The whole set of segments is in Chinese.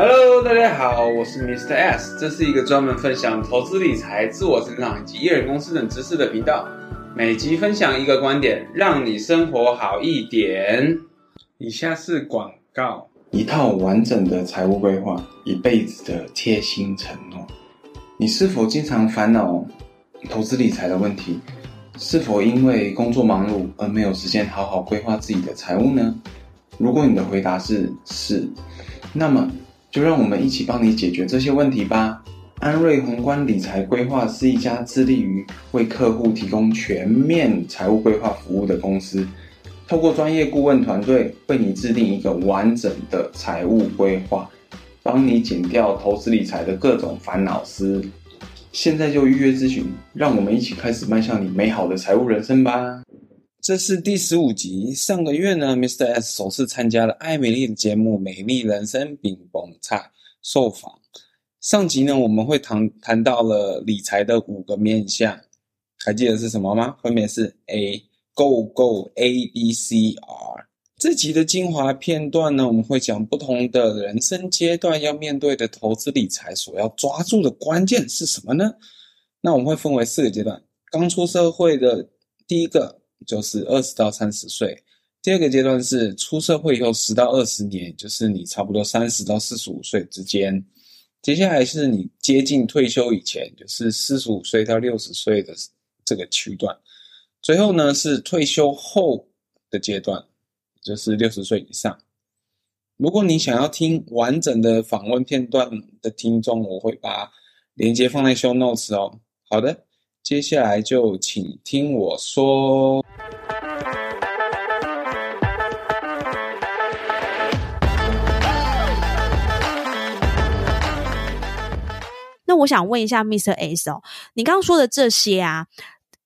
Hello，大家好，我是 Mr. S，这是一个专门分享投资理财、自我成长以及艺人公司等知识的频道。每集分享一个观点，让你生活好一点。以下是广告：一套完整的财务规划，一辈子的贴心承诺。你是否经常烦恼投资理财的问题？是否因为工作忙碌而没有时间好好规划自己的财务呢？如果你的回答是是，那么就让我们一起帮你解决这些问题吧。安瑞宏观理财规划是一家致力于为客户提供全面财务规划服务的公司，透过专业顾问团队为你制定一个完整的财务规划，帮你减掉投资理财的各种烦恼丝。现在就预约咨询，让我们一起开始迈向你美好的财务人生吧。这是第十五集。上个月呢，Mr. S 首次参加了艾美丽的节目《美丽人生》饼崩菜受访。上集呢，我们会谈谈到了理财的五个面向，还记得是什么吗？分别是 A Go Go A B C R。这集的精华片段呢，我们会讲不同的人生阶段要面对的投资理财所要抓住的关键是什么呢？那我们会分为四个阶段。刚出社会的第一个就是二十到三十岁，第二个阶段是出社会以后十到二十年，就是你差不多三十到四十五岁之间。接下来是你接近退休以前，就是四十五岁到六十岁的这个区段。最后呢是退休后的阶段。就是六十岁以上。如果你想要听完整的访问片段的听众，我会把链接放在 show notes 哦。好的，接下来就请听我说。那我想问一下 Mr. S 哦，你刚刚说的这些啊。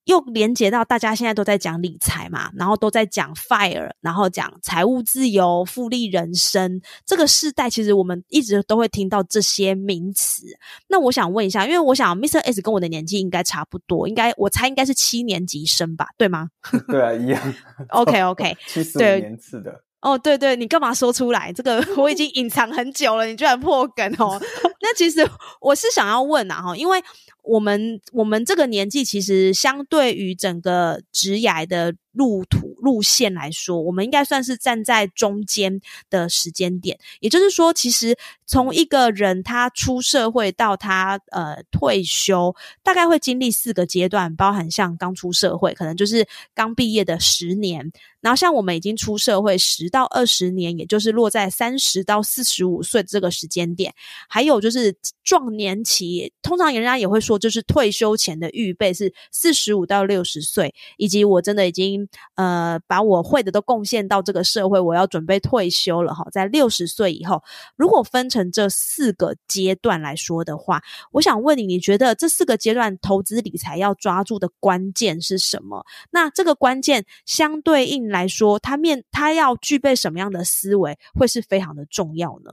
又连接到大家现在都在讲理财嘛，然后都在讲 FIRE，然后讲财务自由、复利人生。这个世代其实我们一直都会听到这些名词。那我想问一下，因为我想 Mr. S 跟我的年纪应该差不多，应该我猜应该是七年级生吧，对吗？对啊，一样。OK OK，七十五年次的。哦，对对，你干嘛说出来？这个 我已经隐藏很久了，你居然破梗哦。那其实我是想要问啊，哈，因为。我们我们这个年纪，其实相对于整个职涯的路途路线来说，我们应该算是站在中间的时间点。也就是说，其实从一个人他出社会到他呃退休，大概会经历四个阶段，包含像刚出社会，可能就是刚毕业的十年；然后像我们已经出社会十到二十年，也就是落在三十到四十五岁这个时间点；还有就是壮年期，通常人家也会说，就是退休前的预备是四十五到六十岁，以及我真的已经。呃，把我会的都贡献到这个社会，我要准备退休了哈。在六十岁以后，如果分成这四个阶段来说的话，我想问你，你觉得这四个阶段投资理财要抓住的关键是什么？那这个关键相对应来说，他面他要具备什么样的思维，会是非常的重要呢？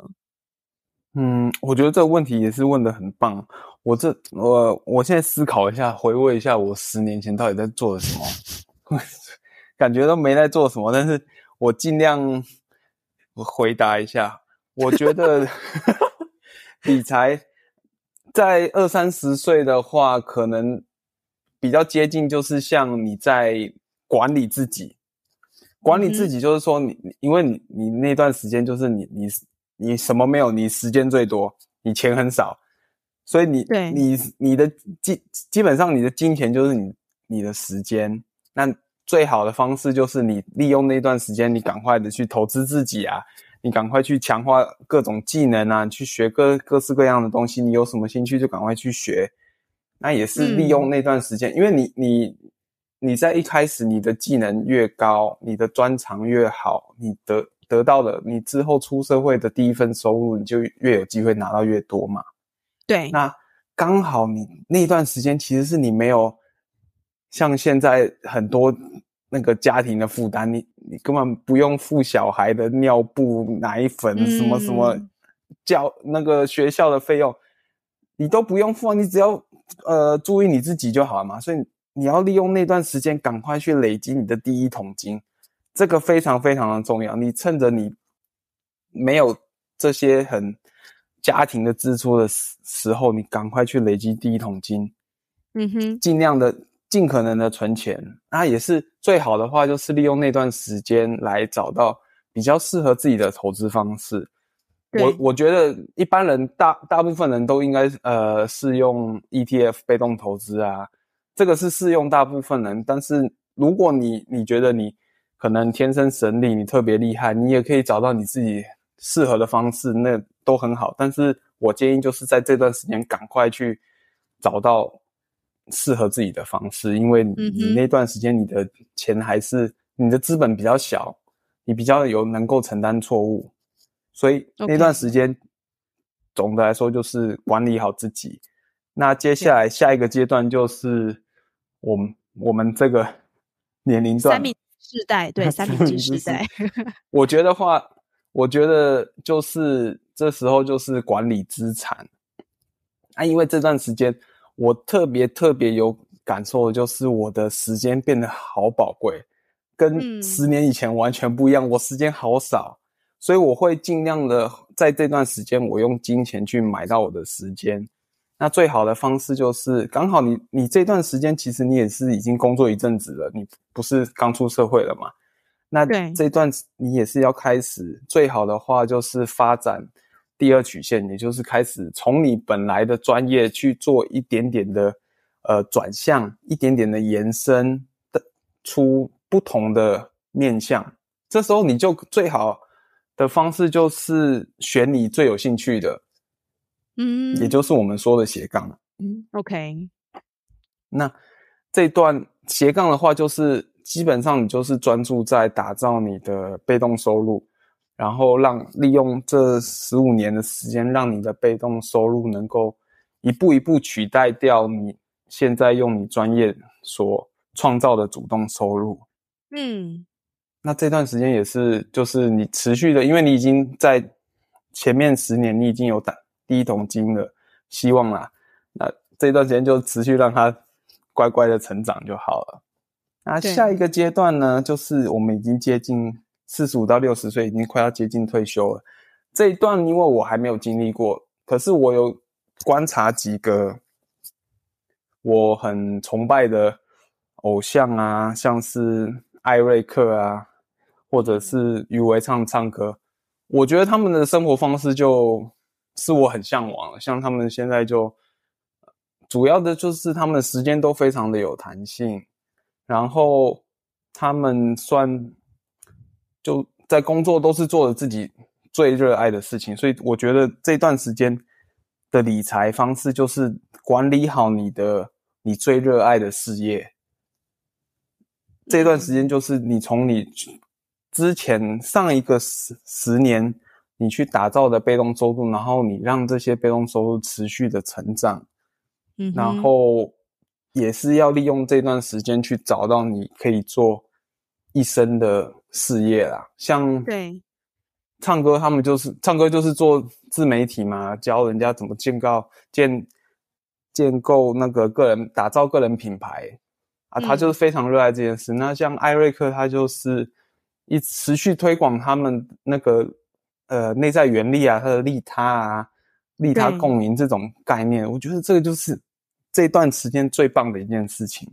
嗯，我觉得这个问题也是问的很棒。我这我我现在思考一下，回味一下我十年前到底在做了什么。感觉都没在做什么，但是我尽量我回答一下。我觉得 理财在二三十岁的话，可能比较接近，就是像你在管理自己。管理自己就是说你，你因为你你那段时间就是你你你什么没有，你时间最多，你钱很少，所以你对你你的基基本上你的金钱就是你你的时间。那最好的方式就是你利用那段时间，你赶快的去投资自己啊，你赶快去强化各种技能啊，去学各各式各样的东西。你有什么兴趣就赶快去学。那也是利用那段时间，嗯、因为你你你在一开始你的技能越高，你的专长越好，你得得到的你之后出社会的第一份收入，你就越有机会拿到越多嘛。对，那刚好你那段时间其实是你没有。像现在很多那个家庭的负担，你你根本不用付小孩的尿布、奶粉、什么什么教那个学校的费用，你都不用付，你只要呃注意你自己就好了嘛。所以你要利用那段时间，赶快去累积你的第一桶金，这个非常非常的重要。你趁着你没有这些很家庭的支出的时时候，你赶快去累积第一桶金，嗯哼，尽量的、尽可能的存钱。那也是最好的话，就是利用那段时间来找到比较适合自己的投资方式。我我觉得一般人大大部分人都应该呃适用 ETF 被动投资啊，这个是适用大部分人。但是如果你你觉得你可能天生神力，你特别厉害，你也可以找到你自己适合的方式，那都很好。但是我建议就是在这段时间赶快去找到适合自己的方式，因为你那段时间你的钱还是你的资本比较小，你比较有能够承担错误。所以那段时间，总的来说就是管理好自己。那接下来下一个阶段就是我们我们这个 年龄段，三明治世代，对，三明治时代。我觉得话，我觉得就是这时候就是管理资产。啊，因为这段时间我特别特别有感受的就是我的时间变得好宝贵，跟十年以前完全不一样。我时间好少。所以我会尽量的在这段时间，我用金钱去买到我的时间。那最好的方式就是，刚好你你这段时间其实你也是已经工作一阵子了，你不是刚出社会了嘛？那这段你也是要开始，最好的话就是发展第二曲线，也就是开始从你本来的专业去做一点点的呃转向，一点点的延伸的出不同的面向。这时候你就最好。的方式就是选你最有兴趣的，嗯，也就是我们说的斜杠。嗯，OK。那这段斜杠的话，就是基本上你就是专注在打造你的被动收入，然后让利用这十五年的时间，让你的被动收入能够一步一步取代掉你现在用你专业所创造的主动收入。嗯。那这段时间也是，就是你持续的，因为你已经在前面十年，你已经有打第一桶金了，希望啦。那这段时间就持续让它乖乖的成长就好了。那下一个阶段呢，就是我们已经接近四十五到六十岁，已经快要接近退休了。这一段因为我还没有经历过，可是我有观察几个我很崇拜的偶像啊，像是艾瑞克啊。或者是余维唱唱歌，我觉得他们的生活方式就是我很向往。像他们现在就主要的就是他们时间都非常的有弹性，然后他们算就在工作都是做着自己最热爱的事情，所以我觉得这段时间的理财方式就是管理好你的你最热爱的事业。这段时间就是你从你。之前上一个十十年，你去打造的被动收入，然后你让这些被动收入持续的成长，嗯，然后也是要利用这段时间去找到你可以做一生的事业啦。像对唱歌，他们就是唱歌就是做自媒体嘛，教人家怎么建构建建构那个个人，打造个人品牌啊，他就是非常热爱这件事。嗯。那像艾瑞克，他就是。一持续推广他们那个呃内在原力啊，他的利他啊，利他共赢这种概念，我觉得这个就是这段时间最棒的一件事情，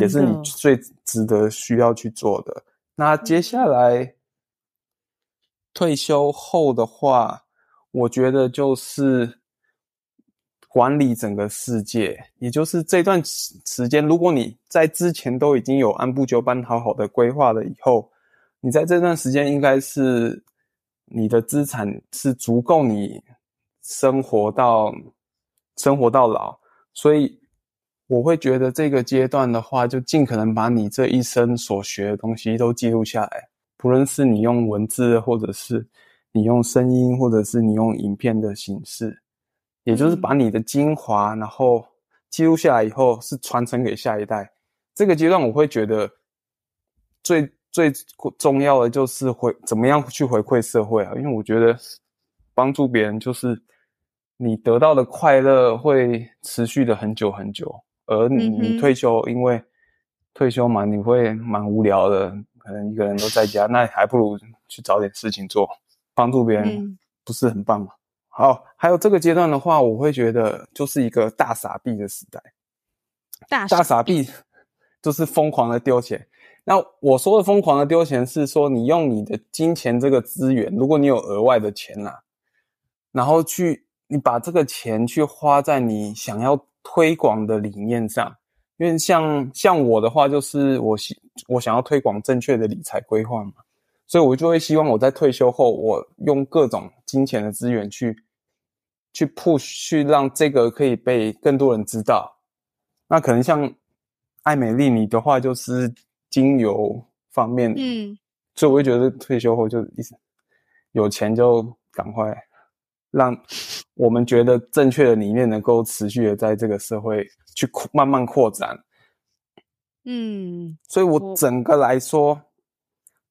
也是你最值得需要去做的。那接下来退休后的话，我觉得就是管理整个世界，也就是这段时间，如果你在之前都已经有按部就班好好的规划了以后。你在这段时间应该是你的资产是足够你生活到生活到老，所以我会觉得这个阶段的话，就尽可能把你这一生所学的东西都记录下来，不论是你用文字，或者是你用声音，或者是你用影片的形式，也就是把你的精华，然后记录下来以后是传承给下一代。这个阶段我会觉得最。最重要的就是回怎么样去回馈社会啊，因为我觉得帮助别人就是你得到的快乐会持续的很久很久，而你你退休，因为退休嘛，你会蛮无聊的，可能一个人都在家，那还不如去找点事情做，帮助别人不是很棒吗？好，还有这个阶段的话，我会觉得就是一个大傻逼的时代。大大傻逼就是疯狂的丢钱。那我说的疯狂的丢钱，是说你用你的金钱这个资源，如果你有额外的钱啦、啊，然后去你把这个钱去花在你想要推广的理念上。因为像像我的话，就是我希我想要推广正确的理财规划嘛，所以我就会希望我在退休后，我用各种金钱的资源去去 push，去让这个可以被更多人知道。那可能像艾美丽你的话，就是精油方面，嗯，所以我会觉得退休后就意思有钱就赶快让我们觉得正确的理念能够持续的在这个社会。去扩慢慢扩展，嗯，所以我整个来说，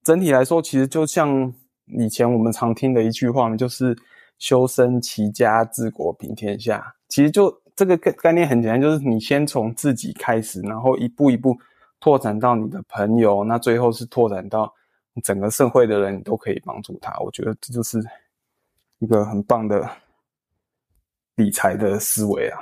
整体来说，其实就像以前我们常听的一句话嘛，就是修身齐家治国平天下。其实就这个概概念很简单，就是你先从自己开始，然后一步一步拓展到你的朋友，那最后是拓展到整个社会的人，你都可以帮助他。我觉得这就是一个很棒的理财的思维啊。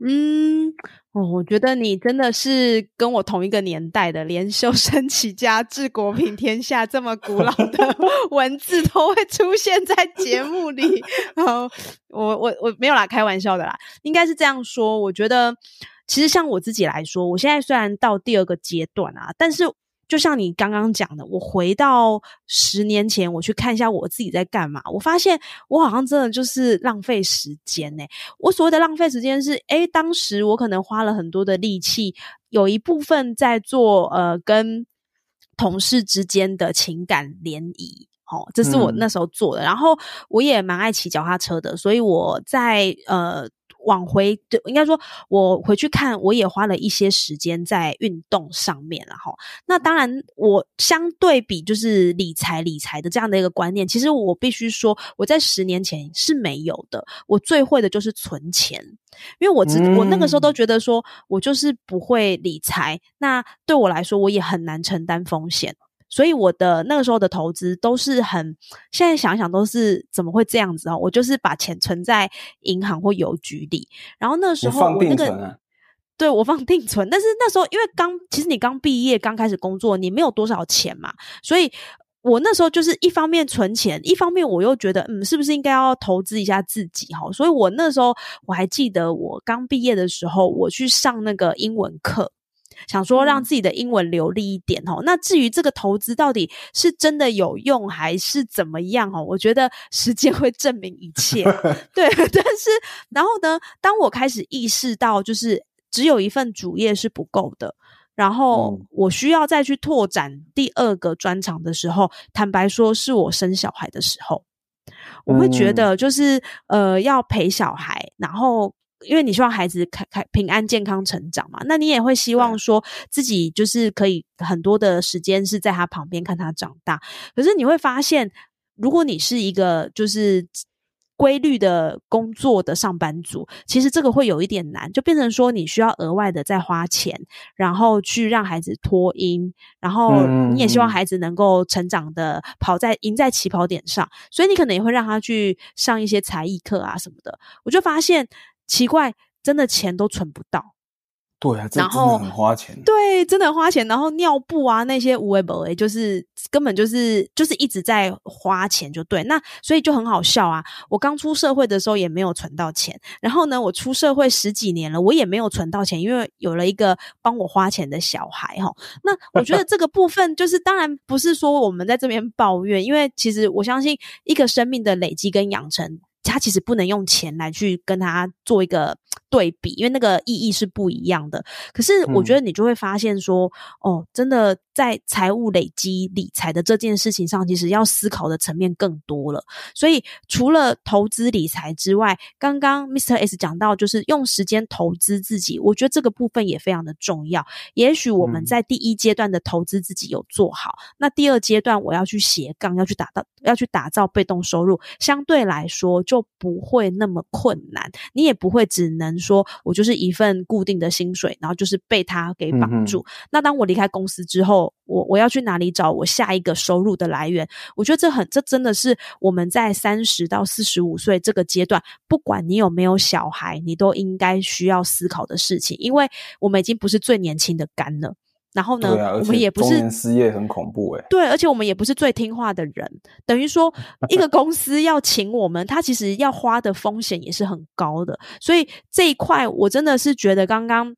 嗯，哦，我觉得你真的是跟我同一个年代的，连修身齐家治国平天下这么古老的 文字都会出现在节目里。好，我我我没有啦，开玩笑的啦，应该是这样说。我觉得其实像我自己来说，我现在虽然到第二个阶段啊，但是。就像你刚刚讲的，我回到十年前，我去看一下我自己在干嘛，我发现我好像真的就是浪费时间欸。我所谓的浪费时间是，诶，当时我可能花了很多的力气，有一部分在做呃跟同事之间的情感联谊，哦，这是我那时候做的。嗯。然后我也蛮爱骑脚踏车的，所以我在呃。往回，对，应该说，我回去看，我也花了一些时间在运动上面，了哈，那当然，我相对比就是理财理财的这样的一个观念，其实我必须说，我在十年前是没有的。我最会的就是存钱，因为我知我那个时候都觉得说我就是不会理财，那对我来说，我也很难承担风险。所以我的那个时候的投资都是很，现在想想都是怎么会这样子哦？我就是把钱存在银行或邮局里，然后那时候我那个，啊、对，我放定存，但是那时候因为刚，其实你刚毕业刚开始工作，你没有多少钱嘛，所以我那时候就是一方面存钱，一方面我又觉得，嗯，是不是应该要投资一下自己哈？所以我那时候我还记得我刚毕业的时候，我去上那个英文课。想说让自己的英文流利一点哦，那至于这个投资到底是真的有用还是怎么样哦？我觉得时间会证明一切。对，但是然后呢，当我开始意识到就是只有一份主业是不够的，然后我需要再去拓展第二个专长的时候，坦白说是我生小孩的时候，我会觉得就是呃要陪小孩，然后。因为你希望孩子开开平安健康成长嘛，那你也会希望说自己就是可以很多的时间是在他旁边看他长大。可是你会发现，如果你是一个就是规律的工作的上班族，其实这个会有一点难，就变成说你需要额外的再花钱，然后去让孩子托婴，然后你也希望孩子能够成长的跑在赢在起跑点上，所以你可能也会让他去上一些才艺课啊什么的。我就发现。奇怪，真的钱都存不到。对啊，这真的很花钱。对，真的很花钱。然后尿布啊那些无为不为，就是根本就是就是一直在花钱，就对。那所以就很好笑啊。我刚出社会的时候也没有存到钱，然后呢，我出社会十几年了，我也没有存到钱，因为有了一个帮我花钱的小孩哈。那我觉得这个部分就是，当然不是说我们在这边抱怨，因为其实我相信一个生命的累积跟养成。他其实不能用钱来去跟他做一个对比，因为那个意义是不一样的。可是我觉得你就会发现说，嗯、哦，真的在财务累积理财的这件事情上，其实要思考的层面更多了。所以除了投资理财之外，刚刚 Mr. S 讲到就是用时间投资自己，我觉得这个部分也非常的重要。也许我们在第一阶段的投资自己有做好，嗯、那第二阶段我要去斜杠，要去打到要去打造被动收入，相对来说。就不会那么困难，你也不会只能能说我就是一份固定的薪水，然后就是被他给绑住。嗯、那当我离开公司之后，我我要去哪里找我下一个收入的来源？我觉得这很，这真的是我们在三十到四十五岁这个阶段，不管你有没有小孩，你都应该需要思考的事情，因为我们已经不是最年轻的干了。然后呢，啊、我们也不是失业很恐怖哎、欸。对，而且我们也不是最听话的人，等于说一个公司要请我们，他其实要花的风险也是很高的。所以这一块，我真的是觉得刚刚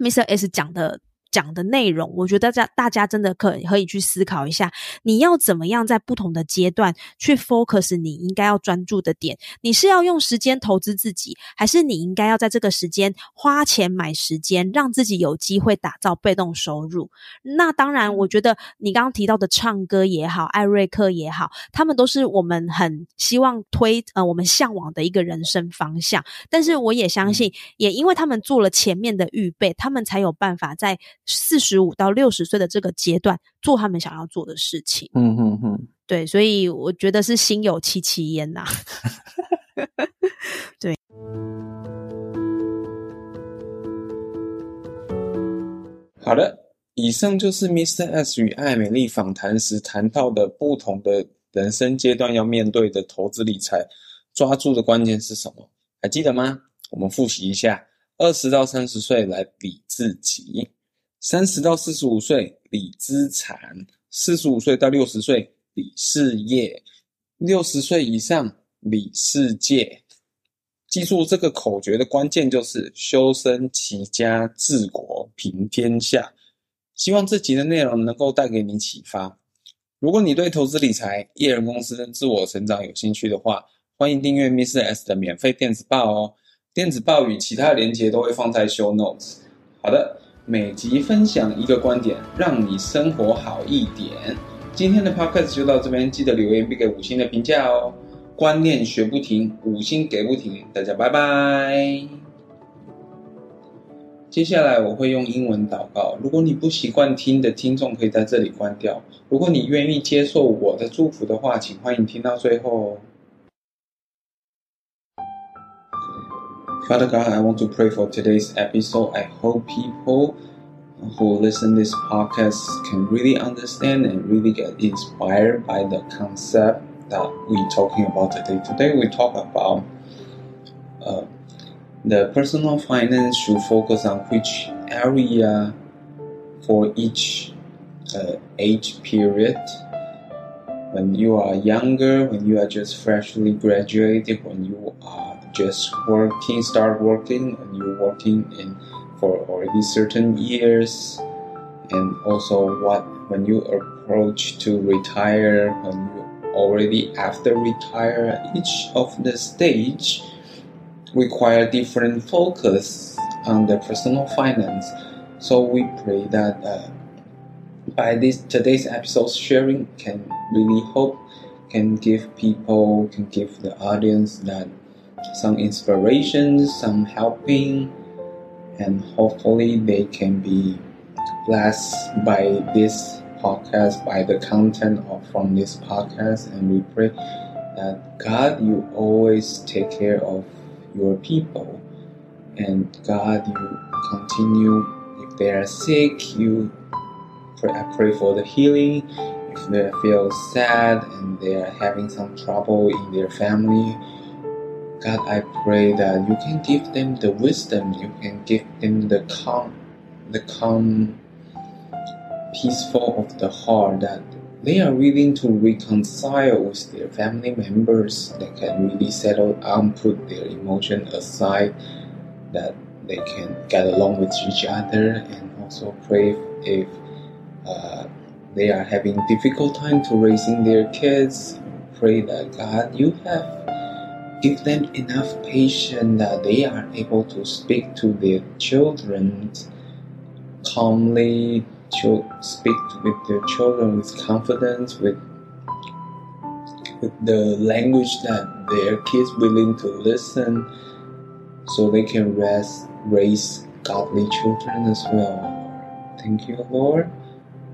Mr. S 讲的。讲的内容，我觉得大大家真的可可以去思考一下，你要怎么样在不同的阶段去 focus 你应该要专注的点？你是要用时间投资自己，还是你应该要在这个时间花钱买时间，让自己有机会打造被动收入？那当然，我觉得你刚刚提到的唱歌也好，艾瑞克也好，他们都是我们很希望推呃我们向往的一个人生方向。但是我也相信，也因为他们做了前面的预备，他们才有办法在。四十五到六十岁的这个阶段，做他们想要做的事情。嗯嗯嗯，对，所以我觉得是心有戚戚焉呐。对。好的，以上就是 Mr. S 与艾美丽访谈时谈到的不同的人生阶段要面对的投资理财，抓住的关键是什么？还记得吗？我们复习一下：二十到三十岁来比自己。三十到四十五岁理资产，四十五岁到六十岁理事业，六十岁以上理世界。记住这个口诀的关键就是修身齐家治国平天下。希望这集的内容能够带给你启发。如果你对投资理财、艺人公司跟自我成长有兴趣的话，欢迎订阅 miss 的免费电子报哦。电子报与其他连接都会放在 Show Notes。好的。每集分享一个观点，让你生活好一点。今天的 podcast 就到这边，记得留言并给五星的评价哦。观念学不停，五星给不停，大家拜拜。接下来我会用英文祷告，如果你不习惯听的听众可以在这里关掉。如果你愿意接受我的祝福的话，请欢迎听到最后哦。Father God, I want to pray for today's episode. I hope people who listen this podcast can really understand and really get inspired by the concept that we're talking about today. Today we talk about uh, the personal finance should focus on which area for each uh, age period. When you are younger, when you are just freshly graduated, when you are just working, start working, and you're working in for already certain years, and also what when you approach to retire, when you already after retire, each of the stage require different focus on the personal finance. So we pray that uh, by this today's episode sharing can really hope can give people can give the audience that some inspiration, some helping, and hopefully they can be blessed by this podcast, by the content of, from this podcast. And we pray that God, you always take care of your people, and God, you continue. If they are sick, you pray, I pray for the healing. If they feel sad and they are having some trouble in their family, God, I pray that you can give them the wisdom, you can give them the calm, the calm, peaceful of the heart that they are willing to reconcile with their family members, that can really settle down, put their emotion aside, that they can get along with each other, and also pray if uh, they are having difficult time to raising their kids. Pray that God, you have give them enough patience that they are able to speak to their children calmly, to speak with their children with confidence, with with the language that their kids willing to listen, so they can rest, raise godly children as well. Thank you, Lord.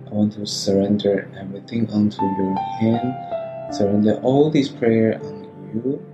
I want to surrender everything unto your hand. Surrender all this prayer unto you.